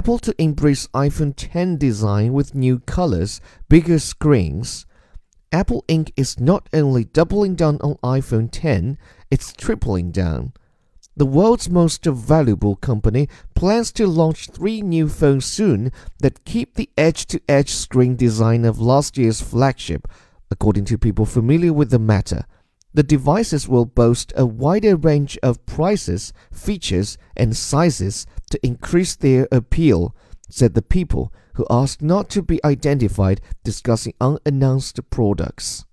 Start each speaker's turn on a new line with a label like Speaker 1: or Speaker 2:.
Speaker 1: Apple to embrace iPhone 10 design with new colors, bigger screens. Apple Inc. is not only doubling down on iPhone 10, it's tripling down. The world's most valuable company plans to launch three new phones soon that keep the edge to edge screen design of last year's flagship, according to people familiar with the matter. The devices will boast a wider range of prices, features, and sizes to increase their appeal, said the people who asked not to be identified discussing unannounced products.